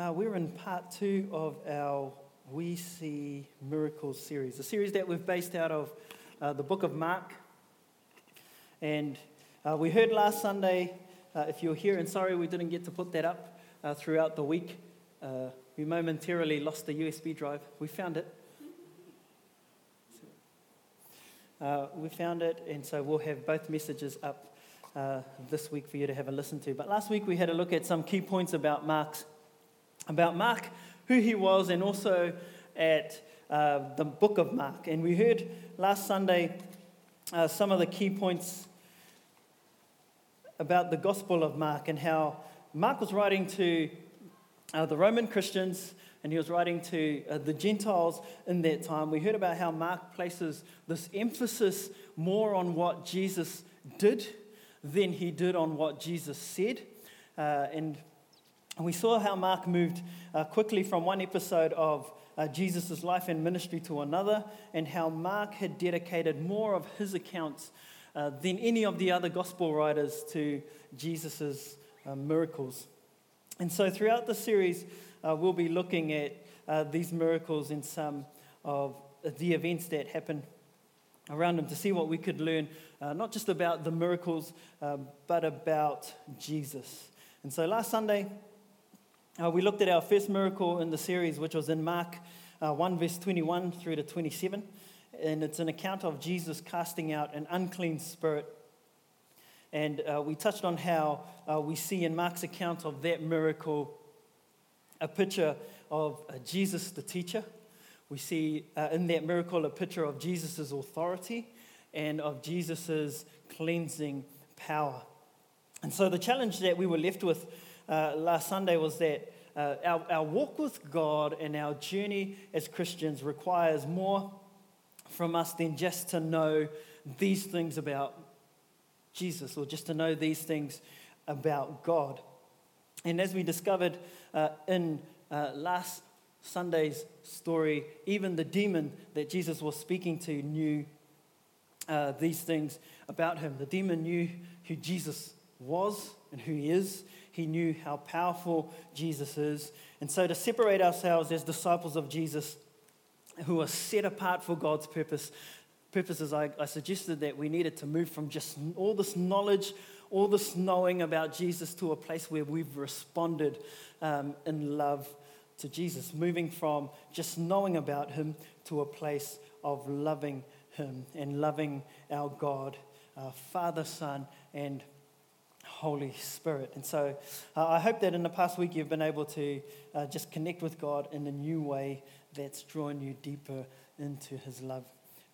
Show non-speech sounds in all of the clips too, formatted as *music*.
Uh, we're in part two of our We See Miracles series, a series that we've based out of uh, the book of Mark. And uh, we heard last Sunday, uh, if you're here, and sorry we didn't get to put that up uh, throughout the week, uh, we momentarily lost the USB drive. We found it. we found it, and so we'll have both messages up this week for you to have a listen to. But last week we had a look at some key points about Mark's, about Mark, who he was, and also at uh, the book of Mark. And we heard last Sunday uh, some of the key points about the Gospel of Mark and how Mark was writing to uh, the Roman Christians and he was writing to uh, the Gentiles in that time. We heard about how Mark places this emphasis more on what Jesus did than he did on what Jesus said. Uh, and we saw how Mark moved uh, quickly from one episode of uh, Jesus' life and ministry to another, and how Mark had dedicated more of his accounts uh, than any of the other gospel writers to Jesus' uh, miracles. And so throughout the series, uh, we'll be looking at these miracles and some of the events that happened around them to see what we could learn, uh, not just about the miracles, uh, but about Jesus. And so last Sunday, uh, we looked at our first miracle in the series, which was in Mark uh, 1, verse 21 through to 27. And it's an account of Jesus casting out an unclean spirit. And uh, we touched on how uh, we see in Mark's account of that miracle a picture of Jesus, the teacher we see uh, in that miracle a picture of Jesus' authority and of Jesus' cleansing power. And so the challenge that we were left with uh, last Sunday was that uh, our, our walk with God and our journey as Christians requires more from us than just to know these things about Jesus or just to know these things about God. And as we discovered uh, in uh, last Sunday's story, even the demon that Jesus was speaking to knew uh, these things about him. The demon knew who Jesus was and who he is. He knew how powerful Jesus is. And so, to separate ourselves as disciples of Jesus who are set apart for God's purpose, purposes, I, I suggested that we needed to move from just all this knowledge, all this knowing about Jesus to a place where we've responded um, in love to Jesus, moving from just knowing about Him to a place of loving Him and loving our God, our Father, Son, and Holy Spirit. And so uh, I hope that in the past week you've been able to uh, just connect with God in a new way that's drawn you deeper into His love,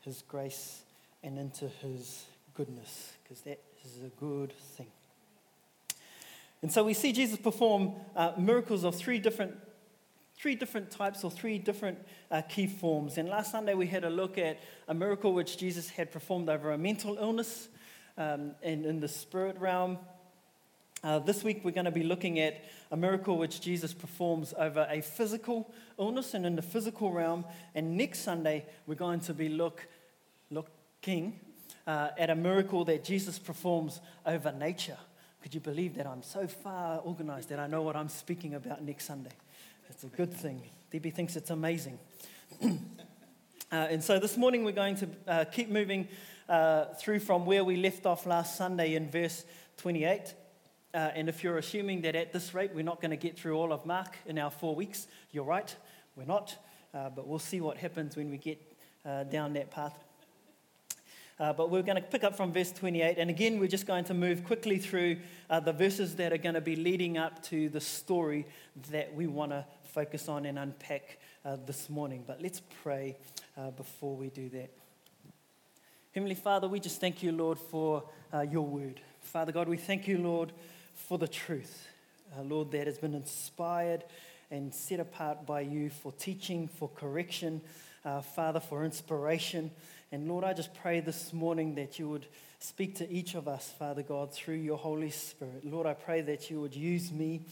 His grace, and into His goodness, because that is a good thing. And so we see Jesus perform uh, miracles of three different three different types or three different uh, key forms. And last Sunday we had a look at a miracle which Jesus had performed over a mental illness um, and in the spirit realm. Uh, this week we're going to be looking at a miracle which Jesus performs over a physical illness and in the physical realm. And next Sunday we're going to be look, looking uh, at a miracle that Jesus performs over nature. Could you believe that I'm so far organized that I know what I'm speaking about next Sunday? It's a good thing. Debbie thinks it's amazing. *clears throat* uh, and so this morning we're going to uh, keep moving uh, through from where we left off last Sunday in verse 28. Uh, and if you're assuming that at this rate we're not going to get through all of Mark in our four weeks, you're right, we're not. Uh, but we'll see what happens when we get uh, down that path. Uh, but we're going to pick up from verse 28. And again, we're just going to move quickly through uh, the verses that are going to be leading up to the story that we want to focus on and unpack uh, this morning. But let's pray before we do that. Heavenly Father, we just thank you, Lord, for your word. Father God, we thank you, Lord, for the truth, uh, Lord, that has been inspired and set apart by you for teaching, for correction, uh, Father, for inspiration. And Lord, I just pray this morning that you would speak to each of us, Father God, through your Holy Spirit. Lord, I pray that you would use me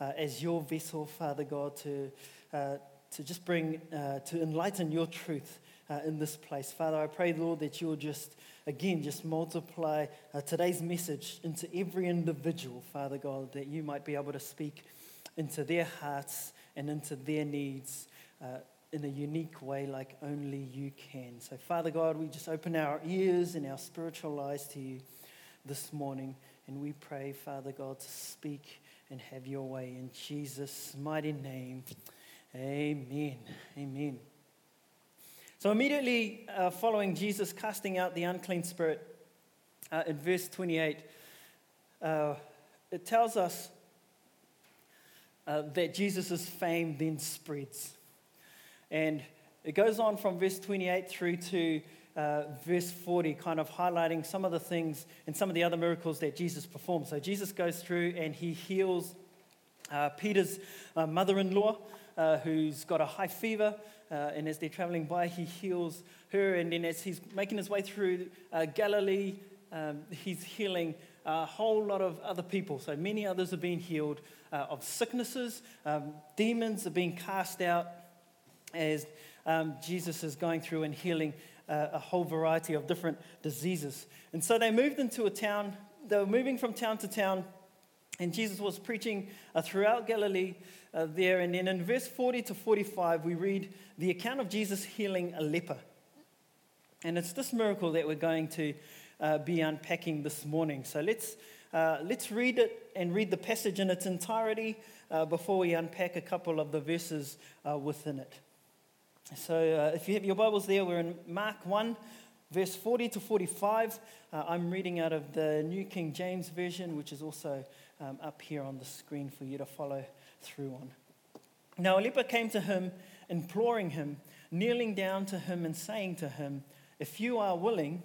uh, as your vessel, Father God, to, uh, to just bring, uh, to enlighten your truth uh, in this place. Father, I pray, Lord, that you'll just, again, just multiply uh, today's message into every individual, Father God, that you might be able to speak into their hearts and into their needs uh, in a unique way, like only you can. So, Father God, we just open our ears and our spiritual eyes to you this morning, and we pray, Father God, to speak and have your way in Jesus' mighty name. Amen. Amen. So, immediately uh, following Jesus casting out the unclean spirit, uh, in verse 28, uh, it tells us uh, that Jesus' fame then spreads. And it goes on from verse 28 through to uh, verse 40, kind of highlighting some of the things and some of the other miracles that Jesus performed. So Jesus goes through and he heals uh, Peter's mother in law, who's got a high fever. Uh, and as they're traveling by, he heals her. And then as he's making his way through uh, Galilee, um, he's healing a whole lot of other people. So many others are being healed of sicknesses, um, demons are being cast out as um, Jesus is going through and healing uh, a whole variety of different diseases. And so they moved into a town, they were moving from town to town, and Jesus was preaching uh, throughout Galilee uh, there. And then in verse 40 to 45, we read the account of Jesus healing a leper. And it's this miracle that we're going to uh, be unpacking this morning. So let's, uh, let's read it and read the passage in its entirety uh, before we unpack a couple of the verses within it. So uh, if you have your Bibles there, we're in Mark 1, verse 40 to 45. Uh, I'm reading out of the New King James Version, which is also um, up here on the screen for you to follow through on. Now a leper came to him, imploring him, kneeling down to him and saying to him, If you are willing,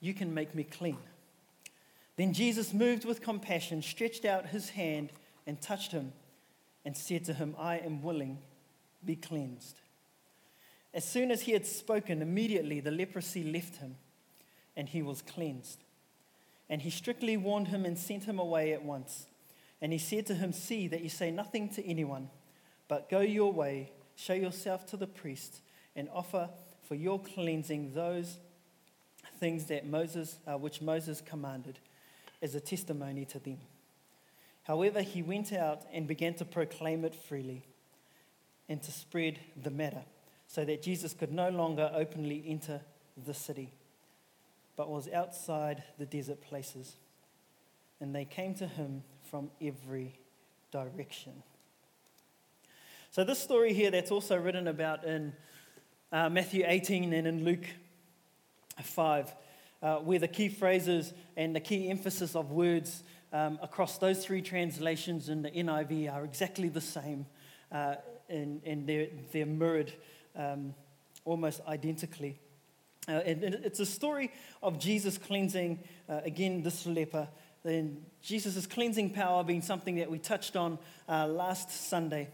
you can make me clean. Then Jesus, moved with compassion, stretched out his hand and touched him and said to him, I am willing, be cleansed. As soon as he had spoken, immediately the leprosy left him, and he was cleansed. And he strictly warned him and sent him away at once. And he said to him, See that you say nothing to anyone, but go your way, show yourself to the priest, and offer for your cleansing those things that Moses, uh, which Moses commanded, as a testimony to them. However, he went out and began to proclaim it freely and to spread the matter so that Jesus could no longer openly enter the city, but was outside the desert places. And they came to him from every direction. So, this story here that's also written about in uh, Matthew 18 and in Luke 5, uh, where the key phrases and the key emphasis of words um, across those three translations in the NIV are exactly the same, uh, and, and they're, they're mirrored um, almost identically. Uh, and, it's a story of Jesus cleansing, uh, again, this leper. Then Jesus' cleansing power being something that we touched on uh, last Sunday.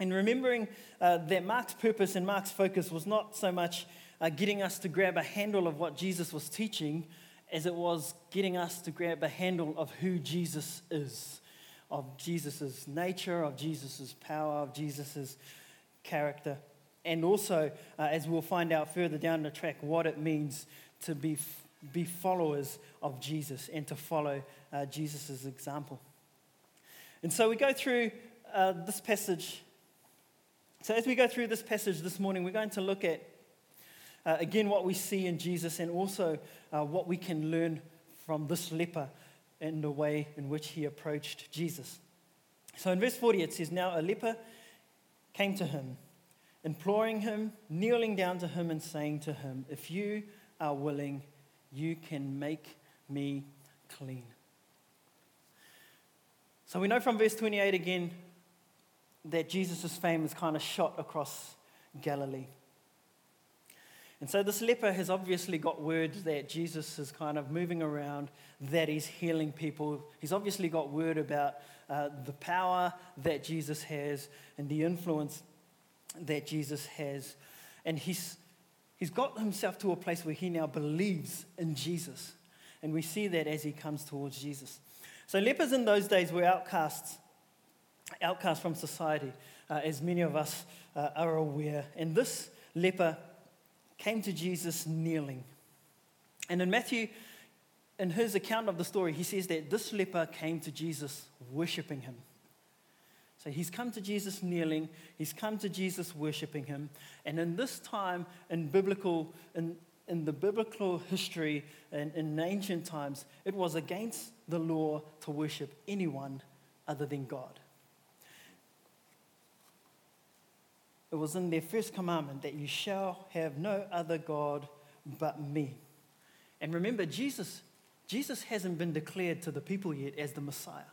And remembering uh, that Mark's purpose and Mark's focus was not so much uh, getting us to grab a handle of what Jesus was teaching as it was getting us to grab a handle of who Jesus is, of Jesus' nature, of Jesus' power, of Jesus' character and also, uh, as we'll find out further down the track, what it means to be, be followers of Jesus and to follow uh, Jesus' example. And so we go through uh, this passage. So, as we go through this passage this morning, we're going to look at, uh, again, what we see in Jesus and also uh, what we can learn from this leper and the way in which he approached Jesus. So, in verse 40, it says, Now a leper came to him imploring him, kneeling down to him, and saying to him, If you are willing, you can make me clean. So we know from verse 28 again that Jesus' fame is kind of shot across Galilee. And so this leper has obviously got word that Jesus is kind of moving around, that he's healing people. He's obviously got word about uh, the power that Jesus has and the influence that Jesus has. And he's, he's got himself to a place where he now believes in Jesus. And we see that as he comes towards Jesus. So, lepers in those days were outcasts, outcasts from society, uh, as many of us uh, are aware. And this leper came to Jesus kneeling. And in Matthew, in his account of the story, he says that this leper came to Jesus worshiping him. So he's come to Jesus kneeling, he's come to Jesus worshiping him. And in this time in biblical, in, in the biblical history and in ancient times, it was against the law to worship anyone other than God. It was in their first commandment that you shall have no other God but me. And remember, Jesus, Jesus hasn't been declared to the people yet as the Messiah.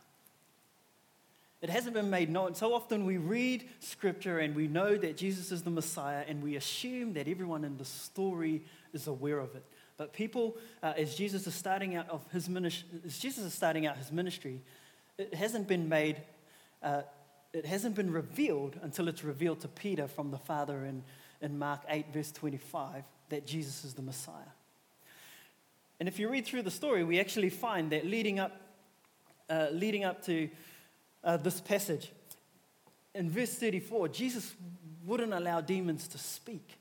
It hasn't been made known. So often we read scripture and we know that Jesus is the Messiah and we assume that everyone in the story is aware of it. But people, uh, as Jesus is starting out of his ministry, as Jesus is starting out his ministry, it hasn't been made, uh, it hasn't been revealed until it's revealed to Peter from the Father in, in Mark 8, verse 25, that Jesus is the Messiah. And if you read through the story, we actually find that leading up, uh, leading up to uh, this passage. In verse 34, Jesus wouldn't allow demons to speak.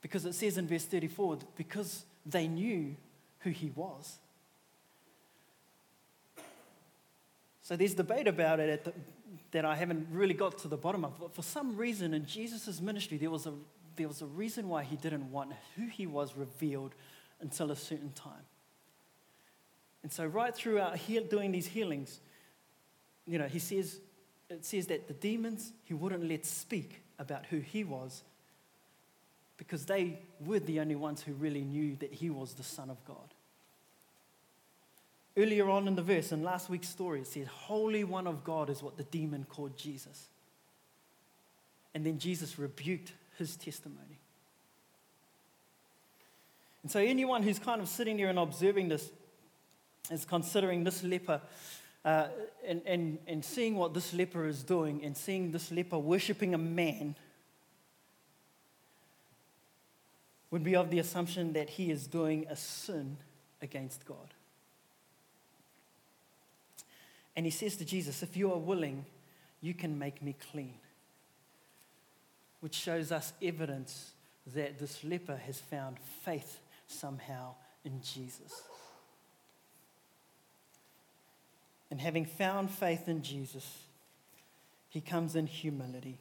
Because it says in verse 34, because they knew who he was. So there's debate about it the, that I haven't really got to the bottom of. But for some reason in Jesus' ministry, there was, a, there was a reason why he didn't want who he was revealed until a certain time. And so, right throughout doing these healings, you know, he says, it says that the demons he wouldn't let speak about who he was because they were the only ones who really knew that he was the Son of God. Earlier on in the verse, in last week's story, it says, Holy One of God is what the demon called Jesus. And then Jesus rebuked his testimony. And so, anyone who's kind of sitting there and observing this is considering this leper uh, and, and, and seeing what this leper is doing and seeing this leper worshipping a man would be of the assumption that he is doing a sin against God. And he says to Jesus, If you are willing, you can make me clean. Which shows us evidence that this leper has found faith somehow in Jesus. And having found faith in Jesus, he comes in humility.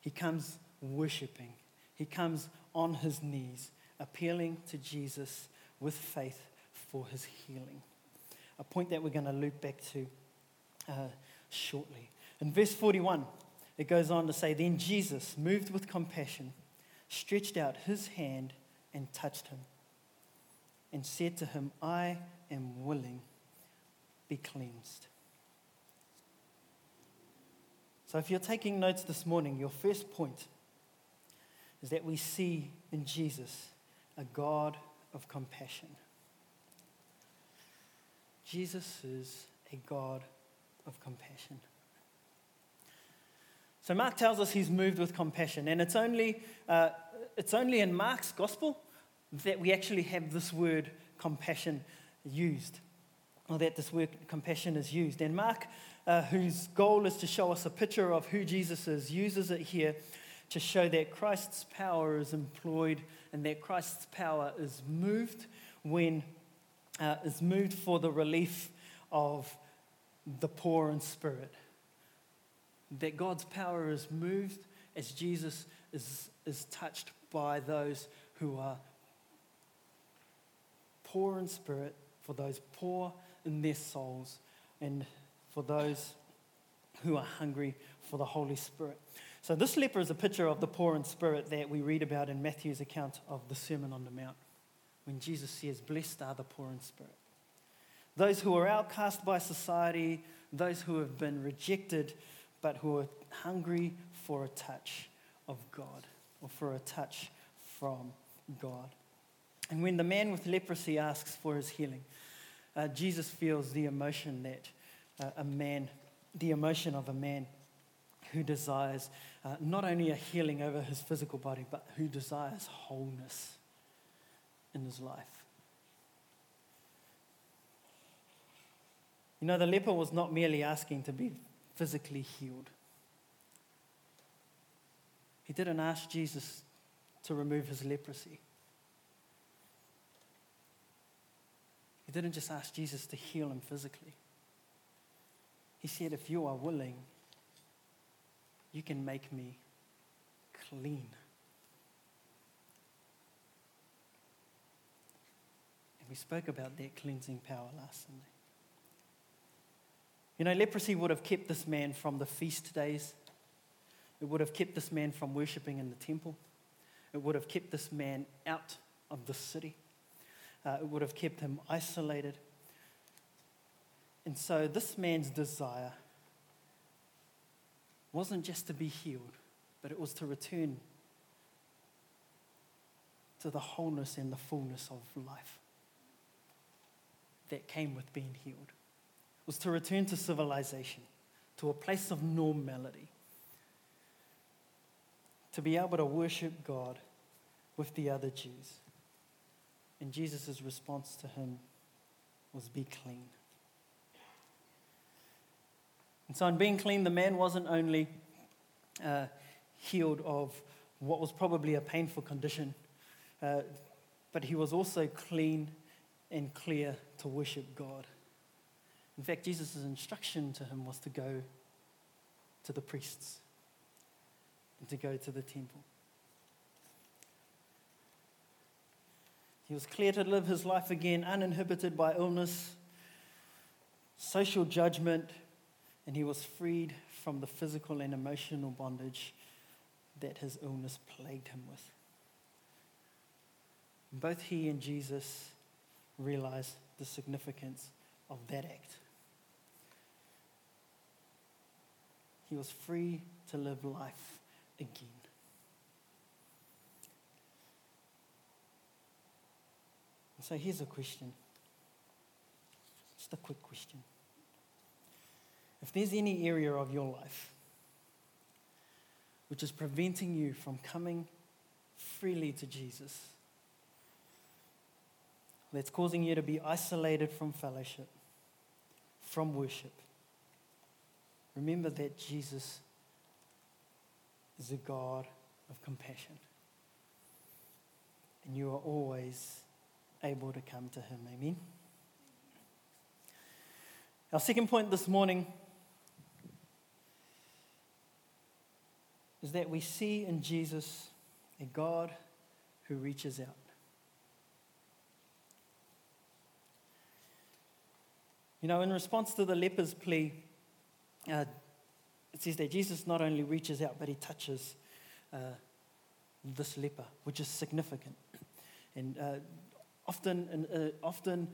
He comes worshiping. He comes on his knees, appealing to Jesus with faith for his healing. A point that we're going to loop back to uh, shortly. In verse 41, it goes on to say, Then Jesus, moved with compassion, stretched out his hand and touched him, and said to him, I am willing be cleansed. So, if you're taking notes this morning, your first point is that we see in Jesus a God of compassion. Jesus is a God of compassion. So Mark tells us he's moved with compassion, and it's only, uh, it's only in Mark's gospel that we actually have this word compassion used or that this word compassion is used. And Mark, uh, whose goal is to show us a picture of who Jesus is, uses it here to show that Christ's power is employed and that Christ's power is moved when uh, is moved for the relief of the poor in spirit. That God's power is moved as Jesus is, is touched by those who are poor in spirit, for those poor in their souls and for those who are hungry for the Holy Spirit. So, this leper is a picture of the poor in spirit that we read about in Matthew's account of the Sermon on the Mount, when Jesus says, Blessed are the poor in spirit. Those who are outcast by society, those who have been rejected, but who are hungry for a touch of God or for a touch from God. And when the man with leprosy asks for his healing, uh, Jesus feels the emotion that uh, a man, the emotion of a man who desires uh, not only a healing over his physical body, but who desires wholeness in his life. You know, the leper was not merely asking to be physically healed. He didn't ask Jesus to remove his leprosy. Didn't just ask Jesus to heal him physically, He said, If you are willing, you can make me clean. And we spoke about that cleansing power last Sunday. You know, leprosy would have kept this man from the feast days. It would have kept this man from worshipping in the temple. It would have kept this man out of the city. Uh, it would have kept him isolated. And so, this man's desire wasn't just to be healed, but it was to return to the wholeness and the fullness of life that came with being healed. Was to return to civilization, to a place of normality, to be able to worship God with the other Jews. And Jesus' response to him was, Be clean. And so, in being clean, the man wasn't only uh, healed of what was probably a painful condition, uh, but he was also clean and clear to worship God. In fact, Jesus' instruction to him was to go to the priests and to go to the temple. He was clear to live his life again, uninhibited by illness, social judgment, and he was freed from the physical and emotional bondage that his illness plagued him with. Both he and Jesus realized the significance of that act. He was free to live life again. So here's a question. Just a quick question. If there's any area of your life which is preventing you from coming freely to Jesus, that's causing you to be isolated from fellowship, from worship, remember that Jesus is a God of compassion. And you are always able to come to Him. Amen. Our second point this morning is that we see in Jesus a God who reaches out. You know, in response to the leper's plea, uh, it says that Jesus not only reaches out, but he touches uh, this leper, which is significant. And uh, often, uh, often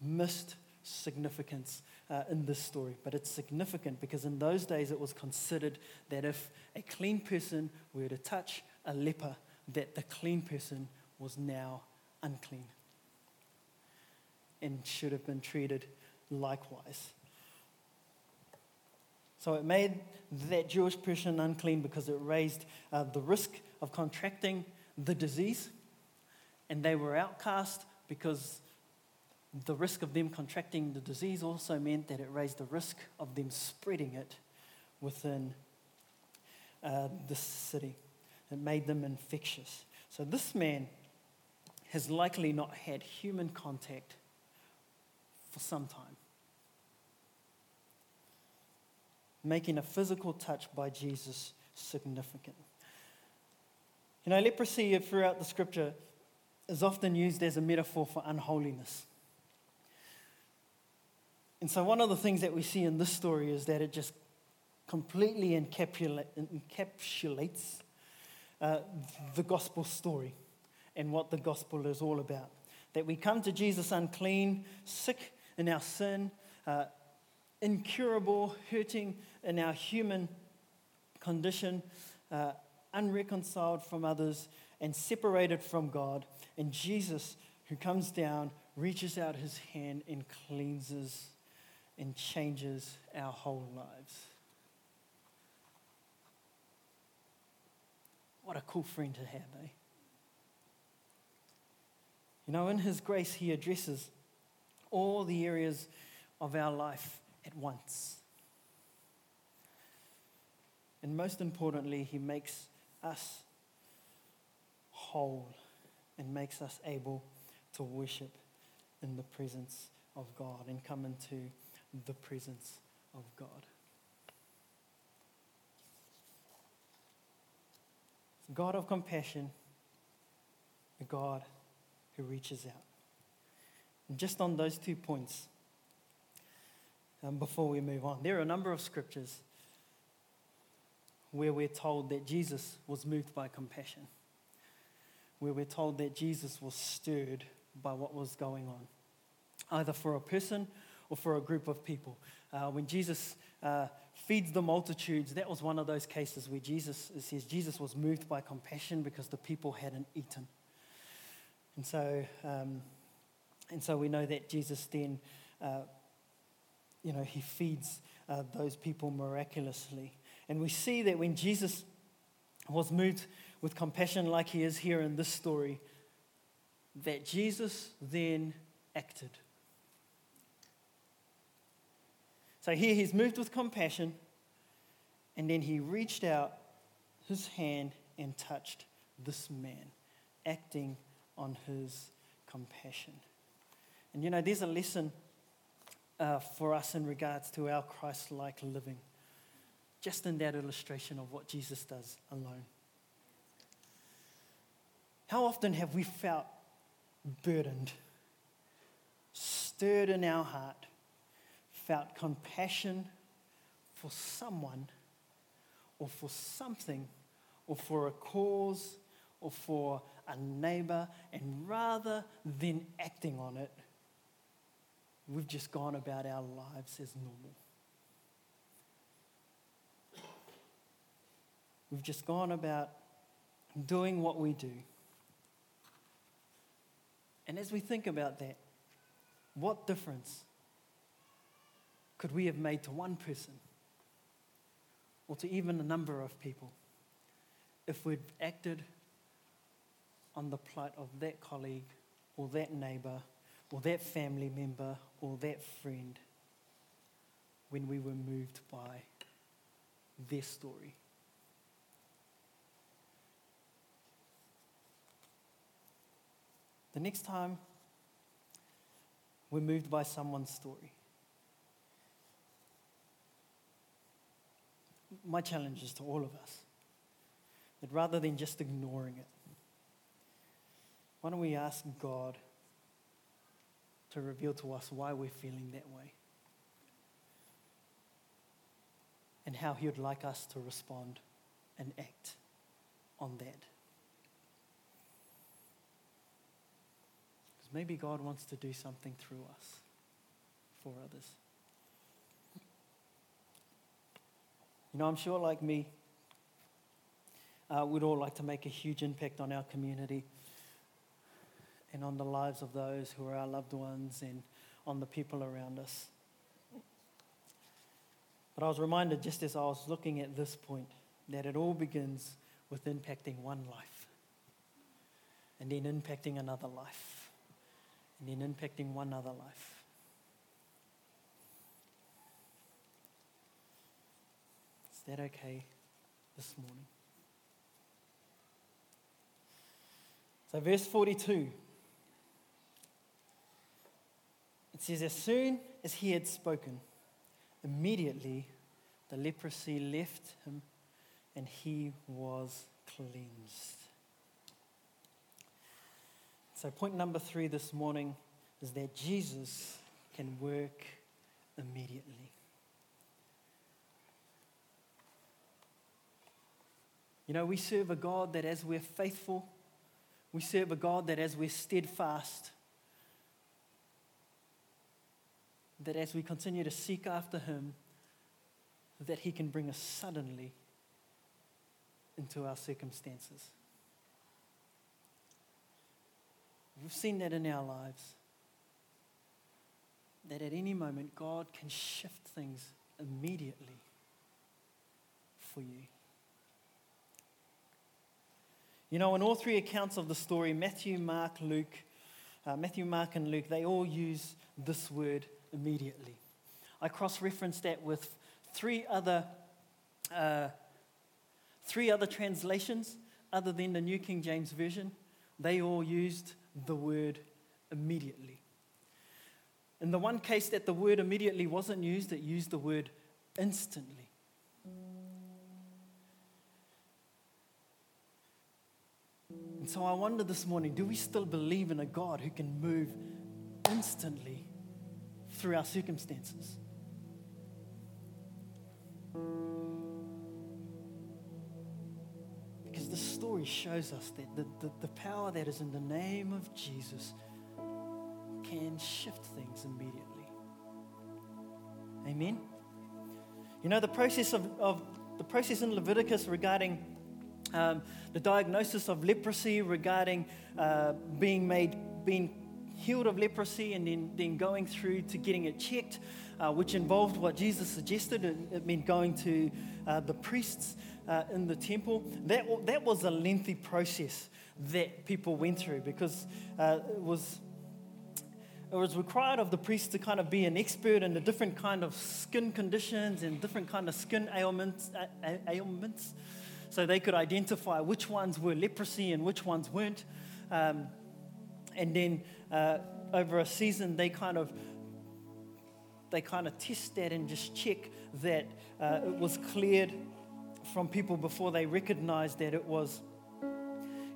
missed significance uh, in this story, but it's significant because in those days it was considered that if a clean person were to touch a leper, that the clean person was now unclean and should have been treated likewise. So it made that Jewish person unclean because it raised uh, the risk of contracting the disease, and they were outcast because the risk of them contracting the disease also meant that it raised the risk of them spreading it within uh, the city. It made them infectious. So this man has likely not had human contact for some time. Making a physical touch by Jesus significant. You know, leprosy throughout the scripture is often used as a metaphor for unholiness. And so, one of the things that we see in this story is that it just completely encapsulates uh, the gospel story and what the gospel is all about. That we come to Jesus unclean, sick in our sin, uh, incurable, hurting in our human condition, uh, unreconciled from others, and separated from God. And Jesus, who comes down, reaches out his hand and cleanses and changes our whole lives. What a cool friend to have, eh? You know, in His grace, He addresses all the areas of our life at once. And most importantly, He makes us whole and makes us able to worship in the presence of God and come into the presence of God. God of compassion, a God who reaches out. And just on those two points, um, before we move on, there are a number of scriptures where we're told that Jesus was moved by compassion, where we're told that Jesus was stirred by what was going on, either for a person or for a group of people. Uh, when Jesus uh, feeds the multitudes, that was one of those cases where Jesus says Jesus was moved by compassion because the people hadn't eaten. And so, um, and so we know that Jesus then, uh, you know, he feeds uh, those people miraculously. And we see that when Jesus was moved with compassion, like he is here in this story, that Jesus then acted. So here he's moved with compassion, and then he reached out his hand and touched this man, acting on his compassion. And you know, there's a lesson uh, for us in regards to our Christ like living, just in that illustration of what Jesus does alone. How often have we felt burdened, stirred in our heart, felt compassion for someone or for something or for a cause or for a neighbor, and rather than acting on it, we've just gone about our lives as normal. We've just gone about doing what we do. And as we think about that, what difference could we have made to one person or to even a number of people if we'd acted on the plight of that colleague or that neighbor or that family member or that friend when we were moved by their story? The next time we're moved by someone's story, my challenge is to all of us that rather than just ignoring it, why don't we ask God to reveal to us why we're feeling that way and how He would like us to respond and act on that? Maybe God wants to do something through us for others. You know, I'm sure, like me, uh, we'd all like to make a huge impact on our community and on the lives of those who are our loved ones and on the people around us. But I was reminded just as I was looking at this point that it all begins with impacting one life, and then impacting another life, and then impacting one other life. Is that okay this morning? So, verse 42. It says, As soon as he had spoken, immediately the leprosy left him and he was cleansed. So, point number three this morning is that Jesus can work immediately. You know, we serve a God that as we're faithful, we serve a God that as we're steadfast, that as we continue to seek after Him, that He can bring us suddenly into our circumstances. We've seen that in our lives. That at any moment, God can shift things immediately for you. You know, in all three accounts of the story, Matthew, Mark, Luke, uh, Matthew, Mark, and Luke, they all use this word immediately. I cross referenced that with three other, uh, three other translations other than the New King James Version. They all used the word immediately. In the one case that the word immediately wasn't used, it used the word instantly. And so I wonder this morning do we still believe in a God who can move instantly through our circumstances? Because the story shows us that the, the, the power that is in the name of Jesus can shift things immediately. Amen. You know the process of, of the process in Leviticus regarding um, the diagnosis of leprosy, regarding uh, being made being healed of leprosy, and then, then going through to getting it checked, uh, which involved what Jesus suggested. It, it meant going to uh, the priests uh, in the temple. That that was a lengthy process that people went through because uh, it was it was required of the priest to kind of be an expert in the different kind of skin conditions and different kind of skin ailments, ailments so they could identify which ones were leprosy and which ones weren't. Um, and then uh, over a season, they kind of they kind of test that and just check that uh, it was cleared from people before they recognized that it was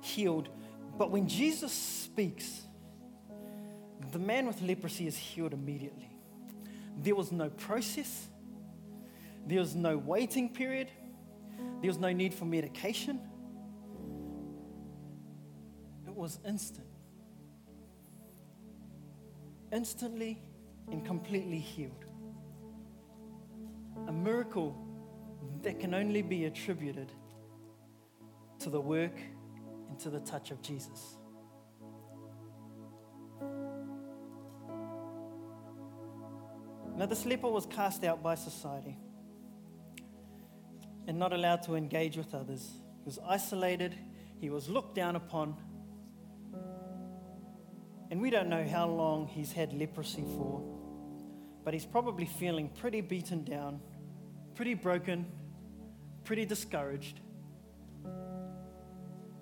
healed. But when Jesus speaks, the man with leprosy is healed immediately. There was no process, there was no waiting period, there was no need for medication. It was instant. Instantly and completely healed. A miracle that can only be attributed to the work and to the touch of Jesus. Now, this leper was cast out by society and not allowed to engage with others. He was isolated, he was looked down upon. And we don't know how long he's had leprosy for, but he's probably feeling pretty beaten down, pretty broken, pretty discouraged,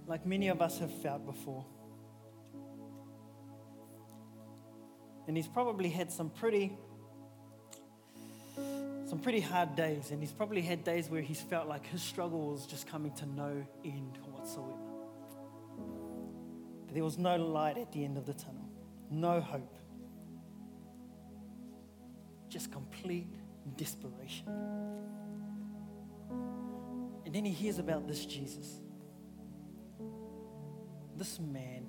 like many of us have felt before. And he's probably had some pretty some pretty hard days, and he's probably had days where he's felt like his struggle was just coming to no end whatsoever. That there was no light at the end of the tunnel, no hope, just complete desperation. And then he hears about this Jesus, this man.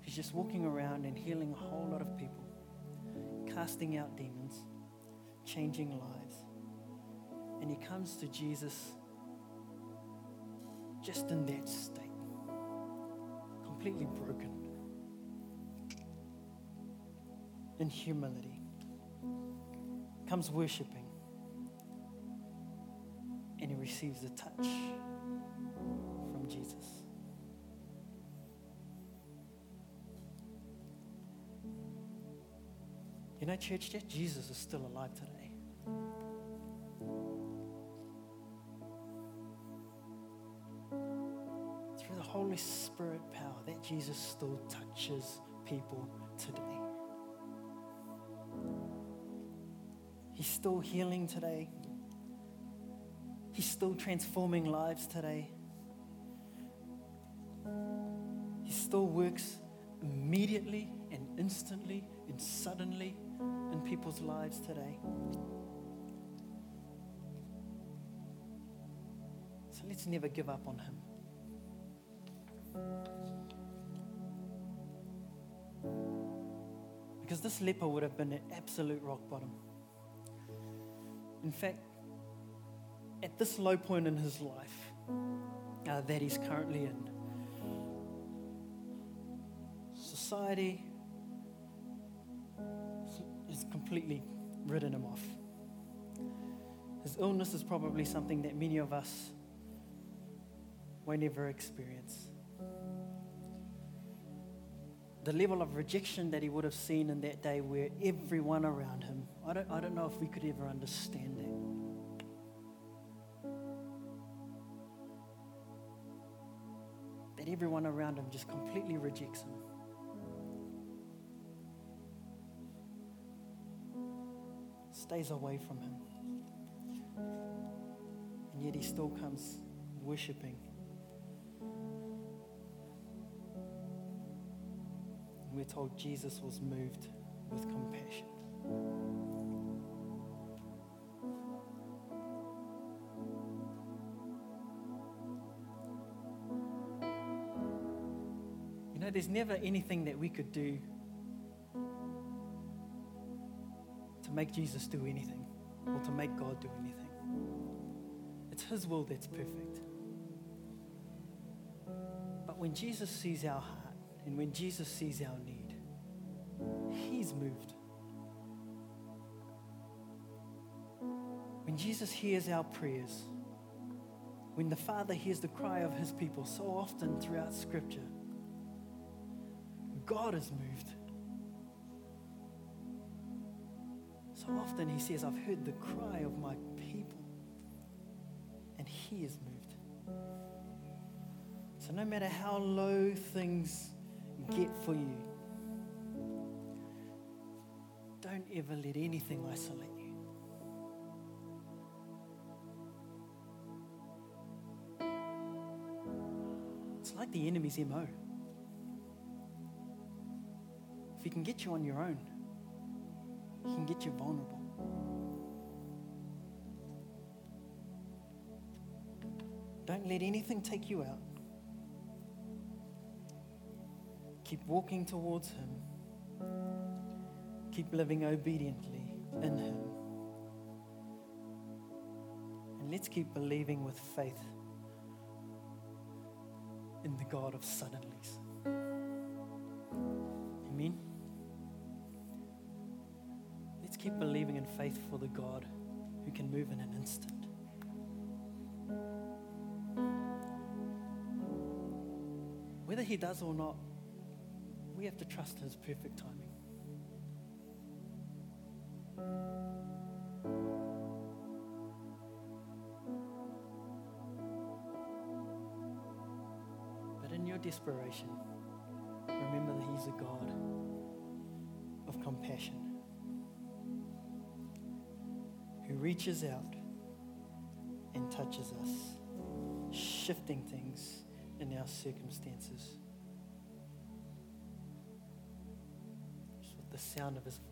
He's just walking around and healing a whole lot of people casting out demons, changing lives. And he comes to Jesus just in that state, completely broken, in humility, comes worshiping, and he receives a touch from Jesus. You know, church, that Jesus is still alive today. Spirit power, that Jesus still touches people today. He's still healing today. He's still transforming lives today. He still works immediately and instantly and suddenly in people's lives today. So let's never give up on Him. Because this leper would have been at absolute rock bottom. In fact, at this low point in his life uh, that he's currently in, society, has completely written him off. His illness is probably something that many of us won't ever experience. The level of rejection that he would have seen in that day, where everyone around him, I don't, I don't know if we could ever understand that. That everyone around him just completely rejects him. stays away from Him. And yet He still comes worshipping. Told Jesus was moved with compassion. You know, there's never anything that we could do to make Jesus do anything or to make God do anything. It's His will that's perfect. But when Jesus sees our heart and when Jesus sees our need, He's moved. When Jesus hears our prayers, when the Father hears the cry of His people so often throughout Scripture, God is moved. So often he says, I've heard the cry of my people, and he is moved. So no matter how low things get for you, don't ever let anything isolate you. It's like the enemy's MO. If he can get you on your own, he can get you vulnerable. Don't let anything take you out. Keep walking towards Him. Keep living obediently in Him. And let's keep believing with faith in the God of suddenlies. Amen. Let's keep believing in faith for the God who can move in an instant. Whether he does or not, we have to trust his perfect timing. Desperation, remember that he's a God of compassion who reaches out and touches us, shifting things in our circumstances. Just with the sound of his voice.